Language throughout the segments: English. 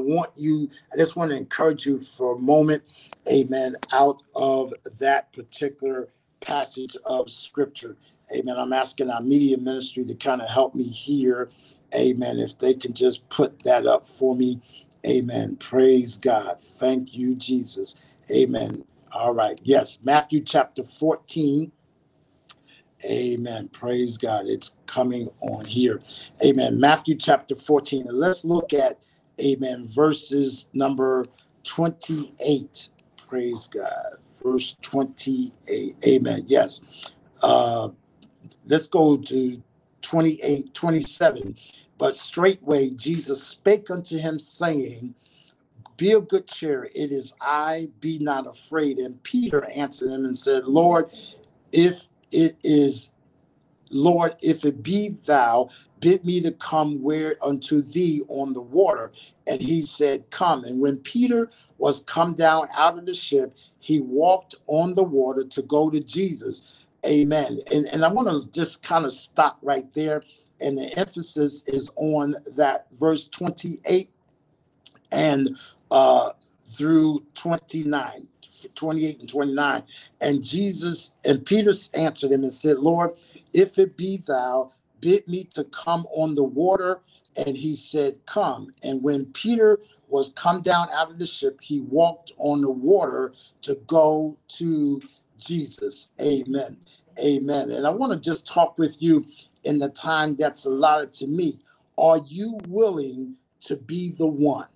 I want you, I just want to encourage you for a moment, amen, out of that particular passage of scripture. Amen. I'm asking our media ministry to kind of help me here. Amen. If they can just put that up for me. Amen. Praise God. Thank you, Jesus. Amen. All right. Yes. Matthew chapter 14. Amen. Praise God. It's coming on here. Amen. Matthew chapter 14. And let's look at, amen, verses number 28. Praise God. Verse 28. Amen. Yes. Uh, let's go to 28, 27. But straightway Jesus spake unto him, saying, Be of good cheer, it is I, be not afraid. And Peter answered him and said, Lord, if it is Lord, if it be thou, bid me to come where unto thee on the water. And he said, Come. And when Peter was come down out of the ship, he walked on the water to go to Jesus. Amen. And, and I want to just kind of stop right there. And the emphasis is on that verse 28 and uh, through 29, 28 and 29. And Jesus and Peter answered him and said, Lord, if it be thou, bid me to come on the water. And he said, Come. And when Peter was come down out of the ship, he walked on the water to go to Jesus. Amen. Amen. And I want to just talk with you in the time that's allotted to me. Are you willing to be the one?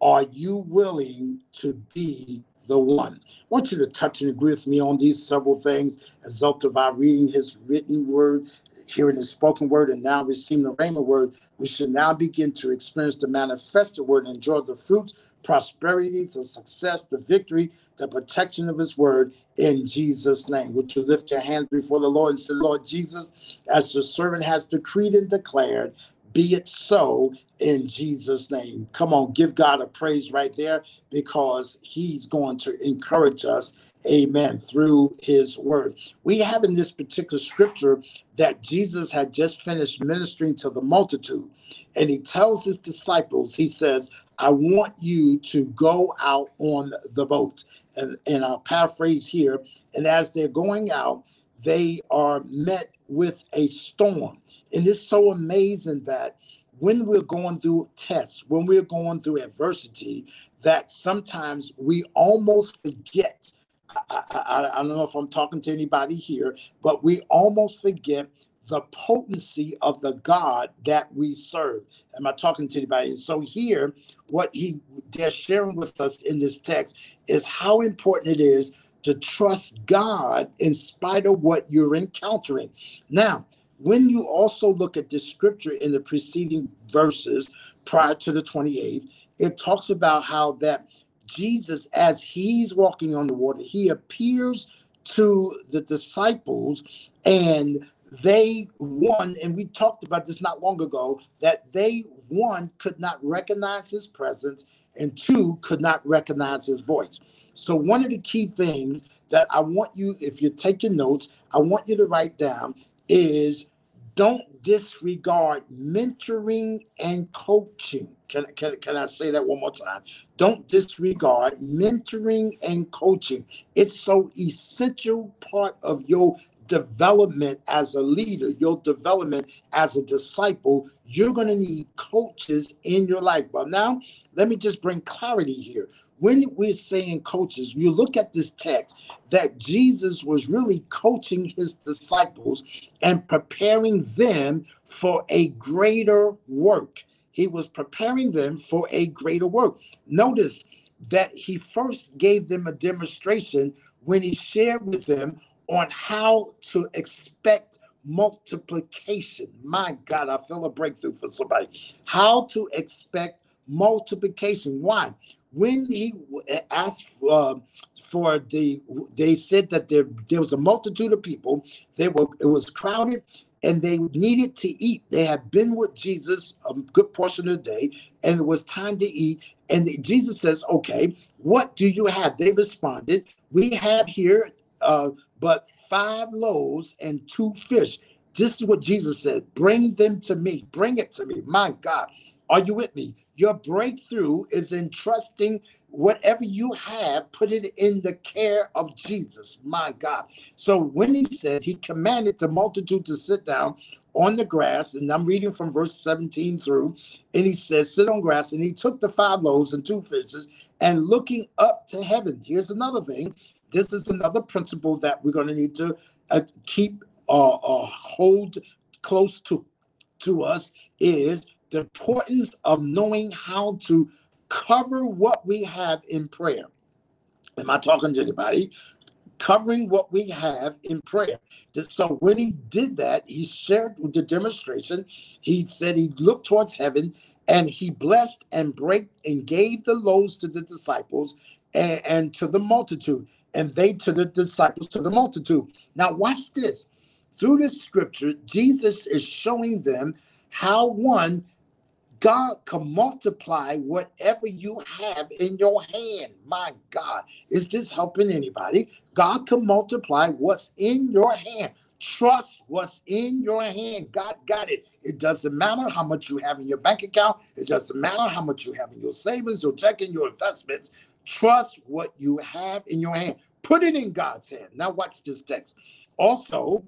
Are you willing to be the one? I want you to touch and agree with me on these several things as result of our reading his written word, hearing the spoken word, and now receiving the rhema word. We should now begin to experience the manifested word and enjoy the fruits prosperity, the success, the victory, the protection of his word in Jesus' name. Would you lift your hands before the Lord and say, Lord Jesus, as the servant has decreed and declared, be it so in Jesus' name. Come on, give God a praise right there because he's going to encourage us amen, through his word. We have in this particular scripture that Jesus had just finished ministering to the multitude, and he tells his disciples, he says, I want you to go out on the boat. And, and I'll paraphrase here. And as they're going out, they are met with a storm. And it's so amazing that when we're going through tests, when we're going through adversity, that sometimes we almost forget. I, I, I, don't know if I'm talking to anybody here, but we almost forget the potency of the God that we serve. Am I talking to anybody? And so here, what he they're sharing with us in this text is how important it is to trust God in spite of what you're encountering. Now, when you also look at this scripture in the preceding verses prior to the 28th, it talks about how that Jesus, as he's walking on the water, he appears to the disciples and they one and we talked about this not long ago that they one could not recognize his presence and two could not recognize his voice. So one of the key things that i want you if you're taking notes i want you to write down is don't disregard mentoring and coaching can, can, can I say that one more time? Don't disregard mentoring and coaching. It's so essential part of your development as a leader, your development as a disciple, you're going to need coaches in your life. But now, let me just bring clarity here. When we're saying coaches, you look at this text that Jesus was really coaching his disciples and preparing them for a greater work. He was preparing them for a greater work. Notice that he first gave them a demonstration when he shared with them on how to expect multiplication. My God, I feel a breakthrough for somebody. How to expect multiplication. Why? When he asked uh, for the, they said that there, there was a multitude of people. They were it was crowded, and they needed to eat. They had been with Jesus a good portion of the day, and it was time to eat. And Jesus says, "Okay, what do you have?" They responded, "We have here uh, but five loaves and two fish. This is what Jesus said Bring them to me. Bring it to me. My God. Are you with me? Your breakthrough is in trusting whatever you have, put it in the care of Jesus, my God. So when he said he commanded the multitude to sit down on the grass, and I'm reading from verse 17 through, and he says, Sit on grass, and he took the five loaves and two fishes, and looking up to heaven. Here's another thing. This is another principle that we're going to need to uh, keep uh, uh, hold close to to us is the importance of knowing how to cover what we have in prayer. Am I talking to anybody? Covering what we have in prayer. So when he did that, he shared with the demonstration. He said he looked towards heaven and he blessed and break and gave the loaves to the disciples and, and to the multitude, and they to the disciples to the multitude. Now watch this. Through this scripture, Jesus is showing them how one God can multiply whatever you have in your hand. My God, is this helping anybody? God can multiply what's in your hand. Trust what's in your hand. God got it. It doesn't matter how much you have in your bank account, it doesn't matter how much you have in your savings, your checking, your investments. Trust what you have in your hand. Put it in God's hand. Now, watch this text. Also,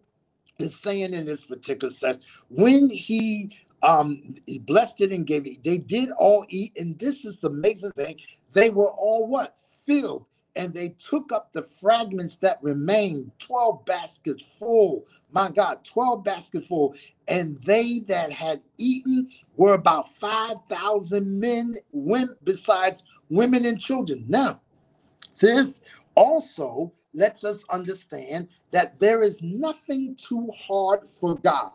it's saying in this particular sense, when he um, he blessed it and gave it. They did all eat, and this is the amazing thing. They were all what? Filled. And they took up the fragments that remained, 12 baskets full. My God, 12 baskets full. And they that had eaten were about 5,000 men, besides women and children. Now, this also lets us understand that there is nothing too hard for God.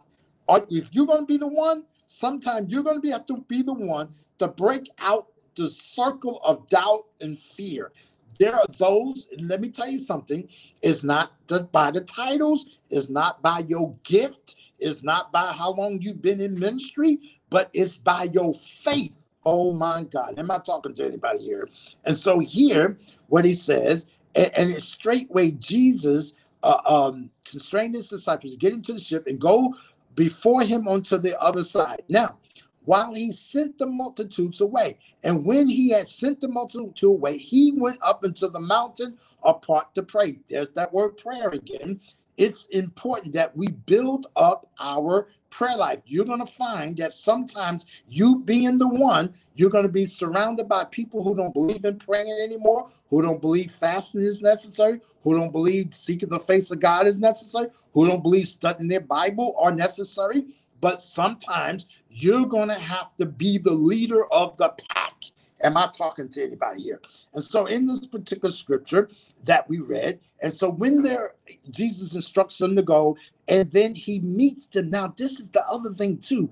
If you're going to be the one, sometimes you're going to be have to be the one to break out the circle of doubt and fear. There are those, let me tell you something, it's not by the titles, it's not by your gift, it's not by how long you've been in ministry, but it's by your faith. Oh my God. Am I talking to anybody here? And so here, what he says, and, and it's straightway Jesus uh, um, constrained his disciples, get into the ship and go before him onto the other side. Now, while he sent the multitudes away, and when he had sent the multitude away, he went up into the mountain apart to pray. There's that word prayer again. It's important that we build up our prayer life. You're going to find that sometimes you being the one, you're going to be surrounded by people who don't believe in praying anymore, who don't believe fasting is necessary, who don't believe seeking the face of God is necessary, who don't believe studying their Bible are necessary. But sometimes you're going to have to be the leader of the pack. Am I talking to anybody here? And so, in this particular scripture that we read, and so when there, Jesus instructs them to go, and then he meets them. Now, this is the other thing too.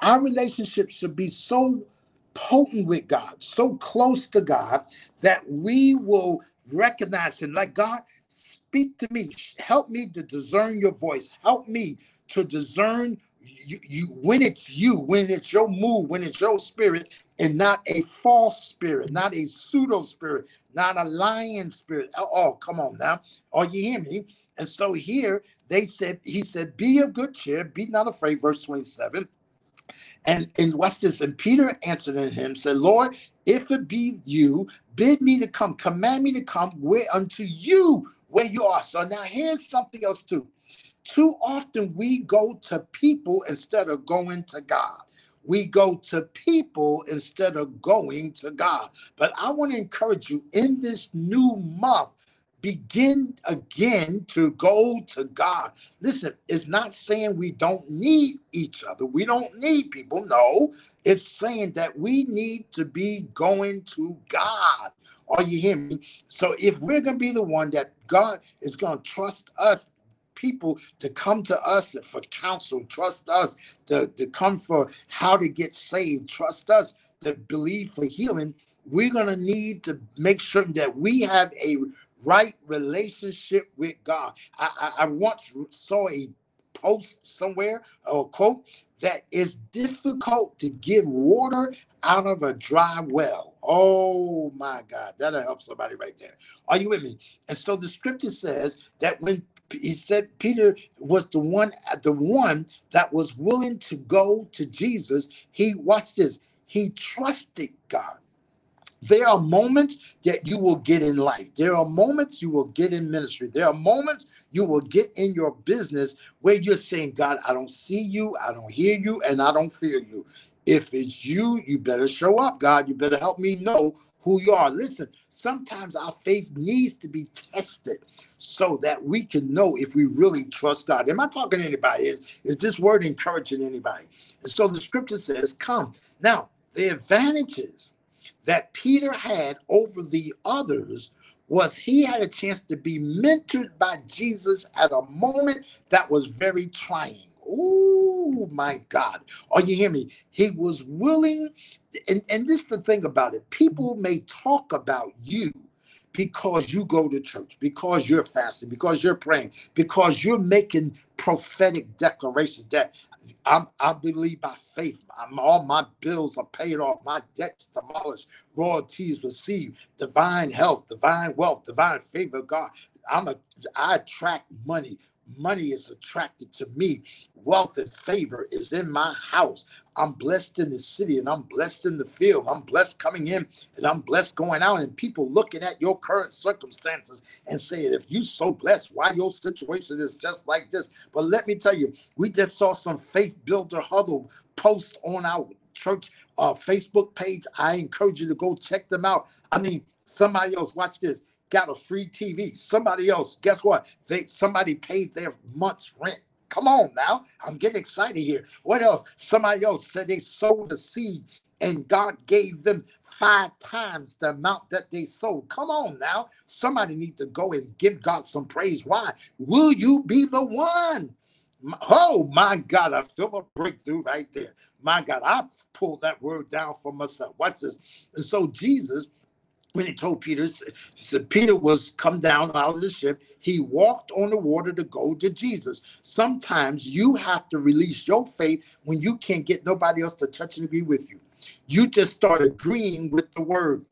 Our relationship should be so potent with God, so close to God, that we will recognize Him. Like, God, speak to me. Help me to discern your voice. Help me to discern you, you when it's you, when it's your mood, when it's your spirit, and not a false spirit, not a pseudo spirit, not a lying spirit. Oh, oh, come on now. Are you hear me? And so here they said, he said, be of good cheer, be not afraid, verse 27. And in watch this, and Peter answered him, said, Lord, if it be you, bid me to come, command me to come where unto you where you are. So now here's something else too. Too often we go to people instead of going to God. We go to people instead of going to God. But I want to encourage you in this new month, begin again to go to God. Listen, it's not saying we don't need each other. We don't need people. No, it's saying that we need to be going to God. Are you hearing me? So if we're going to be the one that God is going to trust us people to come to us for counsel, trust us to, to come for how to get saved, trust us to believe for healing, we're going to need to make sure that we have a right relationship with God. I, I, I once saw a post somewhere or quote that it's difficult to give water out of a dry well. Oh my God, that'll help somebody right there. Are you with me? And so the scripture says that when he said Peter was the one, the one that was willing to go to Jesus. He watched this. he trusted God. There are moments that you will get in life. There are moments you will get in ministry. There are moments you will get in your business where you're saying, God, I don't see you, I don't hear you, and I don't feel you. If it's you, you better show up, God. You better help me know who you are. Listen, sometimes our faith needs to be tested so that we can know if we really trust God. Am I talking to anybody? Is, is this word encouraging anybody? And so the scripture says, Come. Now, the advantages that Peter had over the others was he had a chance to be mentored by Jesus at a moment that was very trying. Oh my God. Are you hear me? He was willing, and, and this is the thing about it. People may talk about you because you go to church, because you're fasting, because you're praying, because you're making prophetic declarations that I'm, I believe by faith. I'm, all my bills are paid off, my debts demolished, royalties received, divine health, divine wealth, divine favor of God. I'm a I attract money money is attracted to me. Wealth and favor is in my house. I'm blessed in the city and I'm blessed in the field. I'm blessed coming in and I'm blessed going out. And people looking at your current circumstances and saying, if you so blessed, why your situation is just like this? But let me tell you, we just saw some faith builder huddle post on our church uh, Facebook page. I encourage you to go check them out. I mean, somebody else, watch this got a free TV. Somebody else, guess what? They somebody paid their month's rent. Come on now. I'm getting excited here. What else? Somebody else said they sowed a seed and God gave them five times the amount that they sold. Come on now. Somebody need to go and give God some praise. Why? Will you be the one? Oh my God, I feel a breakthrough right there. My God, I pulled that word down for myself. Watch this. And so Jesus when he told Peter, said Peter was come down out of the ship. He walked on the water to go to Jesus. Sometimes you have to release your faith when you can't get nobody else to touch and agree with you. You just start agreeing with the word.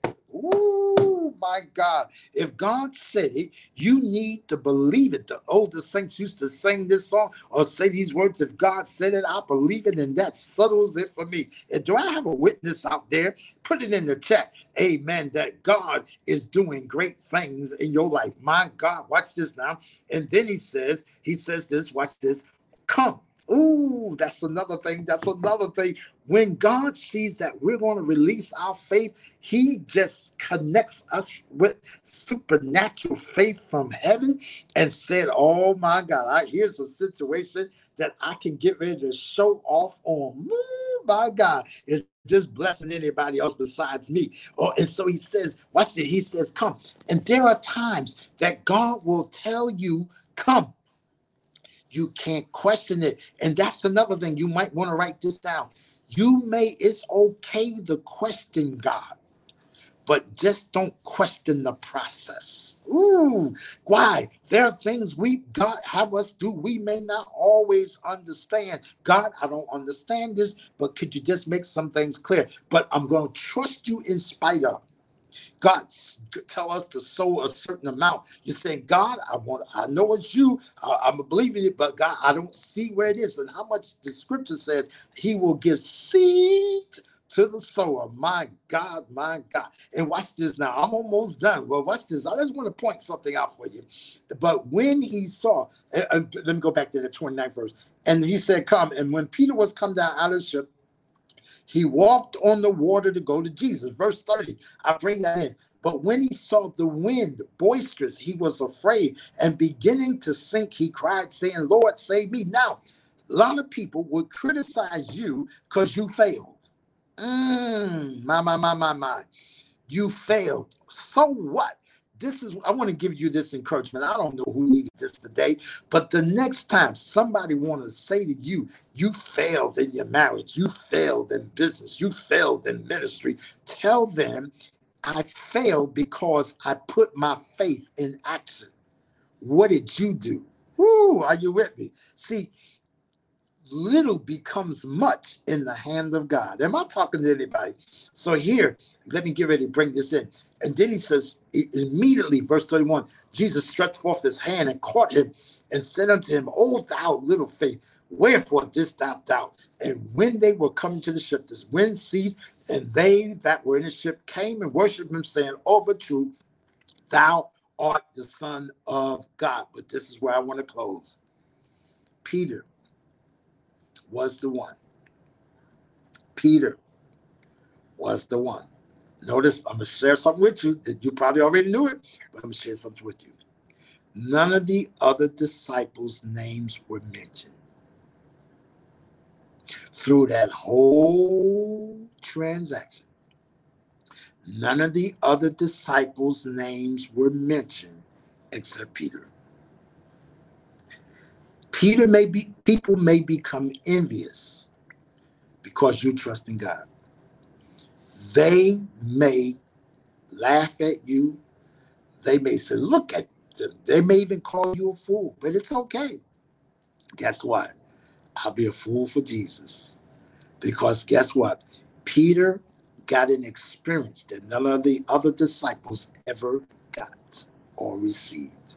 My God. If God said it, you need to believe it. The older saints used to sing this song or say these words. If God said it, I believe it, and that settles it for me. And do I have a witness out there? Put it in the chat. Amen. That God is doing great things in your life. My God, watch this now. And then he says, he says this, watch this. Come Ooh, that's another thing. That's another thing. When God sees that we're going to release our faith, He just connects us with supernatural faith from heaven and said, Oh my God, I, here's a situation that I can get ready to show off on. Ooh, my God, it's just blessing anybody else besides me. Oh, and so He says, Watch it. He says, Come. And there are times that God will tell you, Come you can't question it. And that's another thing. You might want to write this down. You may, it's okay to question God, but just don't question the process. Ooh, why? There are things we God have us do we may not always understand. God, I don't understand this, but could you just make some things clear? But I'm going to trust you in spite of. God tell us to sow a certain amount. You're saying, God, I want, I know it's you. I, am believing it, but God, I don't see where it is and how much the scripture says He will give seed to the sower. My God, my God. And watch this now. I'm almost done. Well, watch this. I just want to point something out for you. But when he saw, uh, let me go back to the 29th verse. And he said, Come. And when Peter was come down out of the ship, he walked on the water to go to Jesus. Verse 30, I bring that in. But when he saw the wind boisterous, he was afraid and beginning to sink, he cried, saying, Lord, save me. Now, a lot of people would criticize you because you failed. Mm, my, my, my, my, my. You failed. So what? This is I want to give you this encouragement. I don't know who needed this today, but the next time somebody want to say to you, you failed in your marriage, you failed in business, you failed in ministry, tell them I failed because I put my faith in action. What did you do? Woo, are you with me? See, little becomes much in the hand of God. Am I talking to anybody? So here, let me get ready to bring this in. And then he says, immediately, verse 31, Jesus stretched forth his hand and caught him and said unto him, O thou little faith, wherefore didst thou doubt? And when they were coming to the ship, this wind ceased, And they that were in the ship came and worshiped him, saying, Of a truth, thou art the Son of God. But this is where I want to close. Peter was the one. Peter was the one. Notice I'm going to share something with you that you probably already knew it, but I'm going to share something with you. None of the other disciples' names were mentioned. Through that whole transaction, none of the other disciples' names were mentioned except Peter. Peter may be people may become envious because you trust in God. They may laugh at you. They may say, look at them. They may even call you a fool, but it's okay. Guess what? I'll be a fool for Jesus. Because guess what? Peter got an experience that none of the other disciples ever got or received.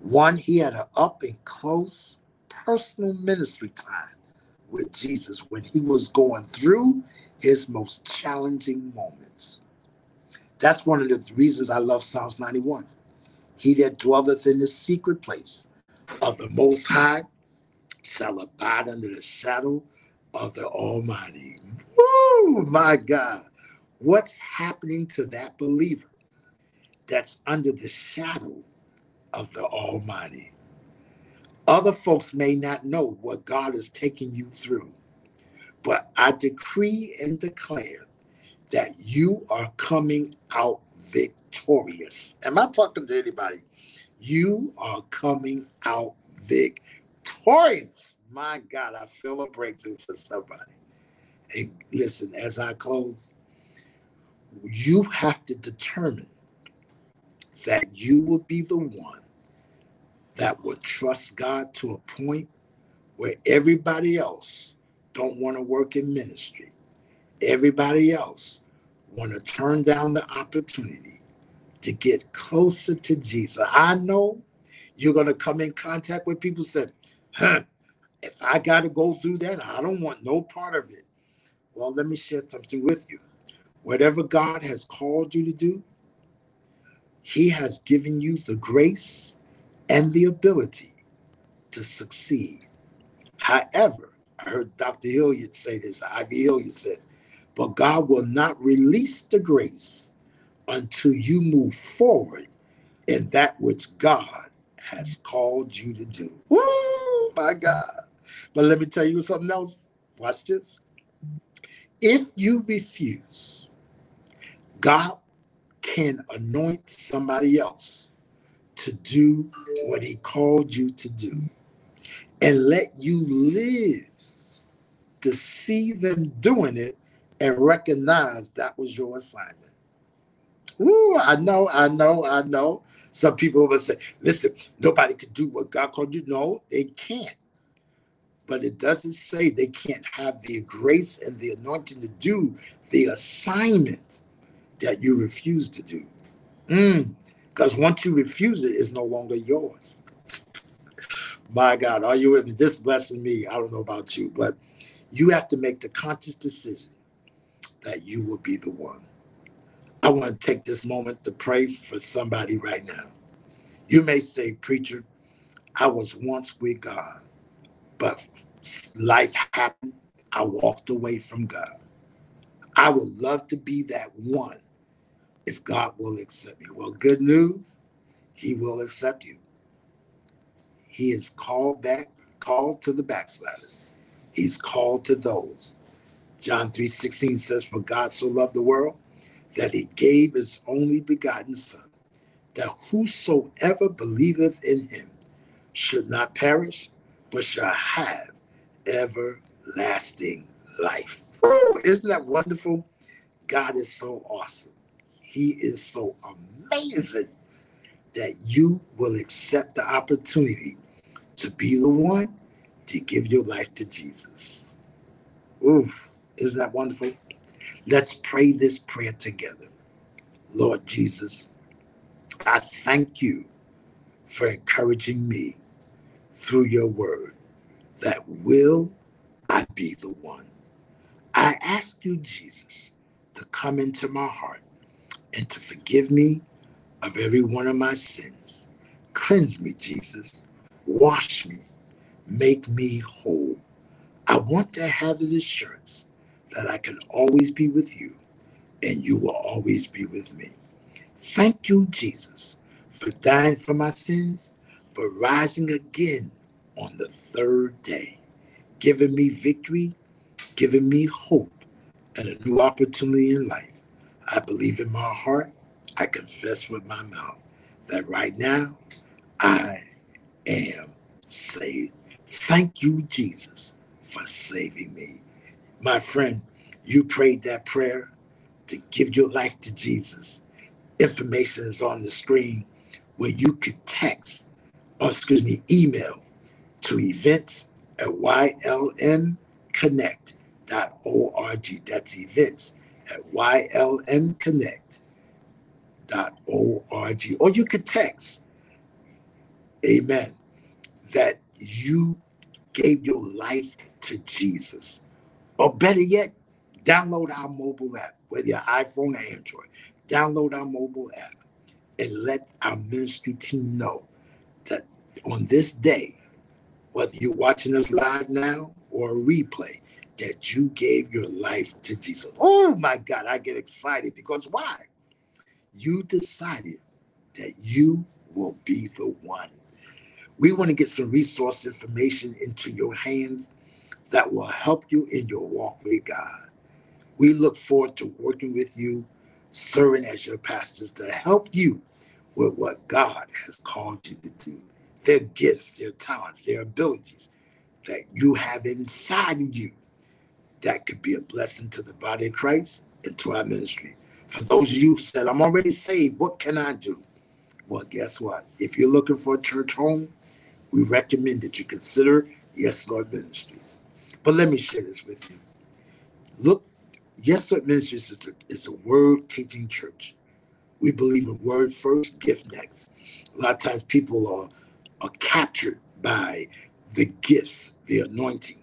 One, he had an up and close personal ministry time with Jesus when he was going through his most challenging moments. That's one of the reasons I love Psalms 91. He that dwelleth in the secret place of the Most High shall abide under the shadow of the Almighty. Woo, my God. What's happening to that believer that's under the shadow of the Almighty? Other folks may not know what God is taking you through, but I decree and declare that you are coming out victorious. Am I talking to anybody? You are coming out victorious. My God, I feel a breakthrough for somebody. And listen, as I close, you have to determine that you will be the one that will trust God to a point where everybody else don't want to work in ministry. Everybody else want to turn down the opportunity to get closer to Jesus. I know you're going to come in contact with people said, huh, if I got to go through that, I don't want no part of it. Well, let me share something with you. Whatever God has called you to do, He has given you the grace and the ability to succeed. However, I heard Dr. Hilliard say this, I.V. Hilliard says, but God will not release the grace until you move forward in that which God has called you to do. Woo, my God. But let me tell you something else. Watch this. If you refuse, God can anoint somebody else to do what he called you to do and let you live to see them doing it and recognize that was your assignment. Ooh, I know, I know, I know. Some people will say, listen, nobody can do what God called you. No, they can't. But it doesn't say they can't have the grace and the anointing to do the assignment that you refuse to do. Because mm, once you refuse it, it's no longer yours. My God, are you with me? This blessing me. I don't know about you, but you have to make the conscious decision that you will be the one. I want to take this moment to pray for somebody right now. You may say, Preacher, I was once with God, but life happened. I walked away from God. I would love to be that one if God will accept you. Well, good news, He will accept you. He is called back, called to the backsliders. He's called to those. John 3:16 says, For God so loved the world that he gave his only begotten Son, that whosoever believeth in him should not perish, but shall have everlasting life. Isn't that wonderful? God is so awesome. He is so amazing that you will accept the opportunity to be the one to give your life to Jesus. Oof, isn't that wonderful? Let's pray this prayer together. Lord Jesus, I thank you for encouraging me through your word that will I be the one. I ask you, Jesus, to come into my heart and to forgive me of every one of my sins. Cleanse me, Jesus. Wash me. Make me whole. I want to have the assurance that I can always be with you and you will always be with me. Thank you, Jesus, for dying for my sins, for rising again on the third day, giving me victory, giving me hope, and a new opportunity in life. I believe in my heart, I confess with my mouth that right now I am saved. Thank you, Jesus, for saving me. My friend, you prayed that prayer to give your life to Jesus. Information is on the screen where you can text, or excuse me, email to events at ylmconnect.org. That's events at ylmconnect.org. Or you could text, amen, that you gave your life to Jesus. Or better yet, download our mobile app, whether your iPhone or Android. Download our mobile app and let our ministry team know that on this day, whether you're watching us live now or a replay, that you gave your life to Jesus. Oh my God, I get excited because why? You decided that you will be the one. We want to get some resource information into your hands that will help you in your walk with God. We look forward to working with you, serving as your pastors to help you with what God has called you to do. Their gifts, their talents, their abilities that you have inside of you that could be a blessing to the body of Christ and to our ministry. For those of you who said, I'm already saved, what can I do? Well, guess what? If you're looking for a church home, we recommend that you consider Yes Lord Ministries. But let me share this with you. Look, Yes Lord Ministries is a, is a word teaching church. We believe in word first, gift next. A lot of times people are, are captured by the gifts, the anointing.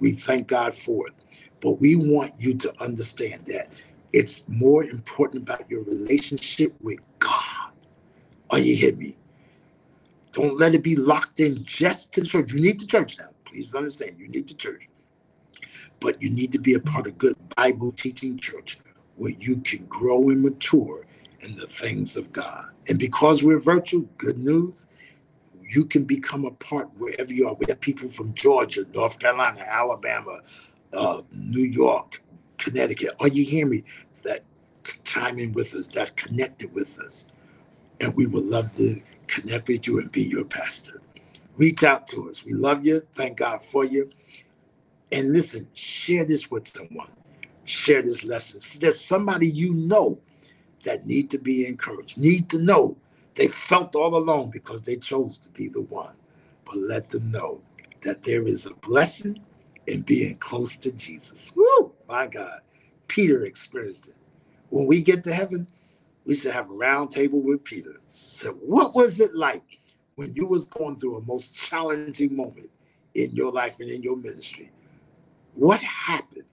We thank God for it. But we want you to understand that it's more important about your relationship with God. Are you hear me? Don't let it be locked in just to the church. You need the church now. Please understand, you need the church. But you need to be a part of good Bible teaching church where you can grow and mature in the things of God. And because we're virtual, good news, you can become a part wherever you are. We have people from Georgia, North Carolina, Alabama, uh, New York, Connecticut. Are you hear me? That chime in with us, that connected with us. And we would love to connect with you and be your pastor. Reach out to us. We love you. Thank God for you. And listen, share this with someone. Share this lesson. There's somebody you know that need to be encouraged, need to know they felt all alone because they chose to be the one. But let them know that there is a blessing in being close to Jesus. Woo! My God. Peter experienced it. When we get to heaven, we should have a round table with Peter. So what was it like when you was going through a most challenging moment in your life and in your ministry? What happened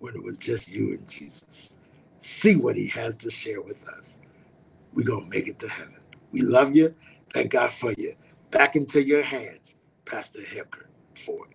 when it was just you and Jesus? See what he has to share with us. We're going to make it to heaven. We love you. Thank God for you. Back into your hands, Pastor Hecker Ford.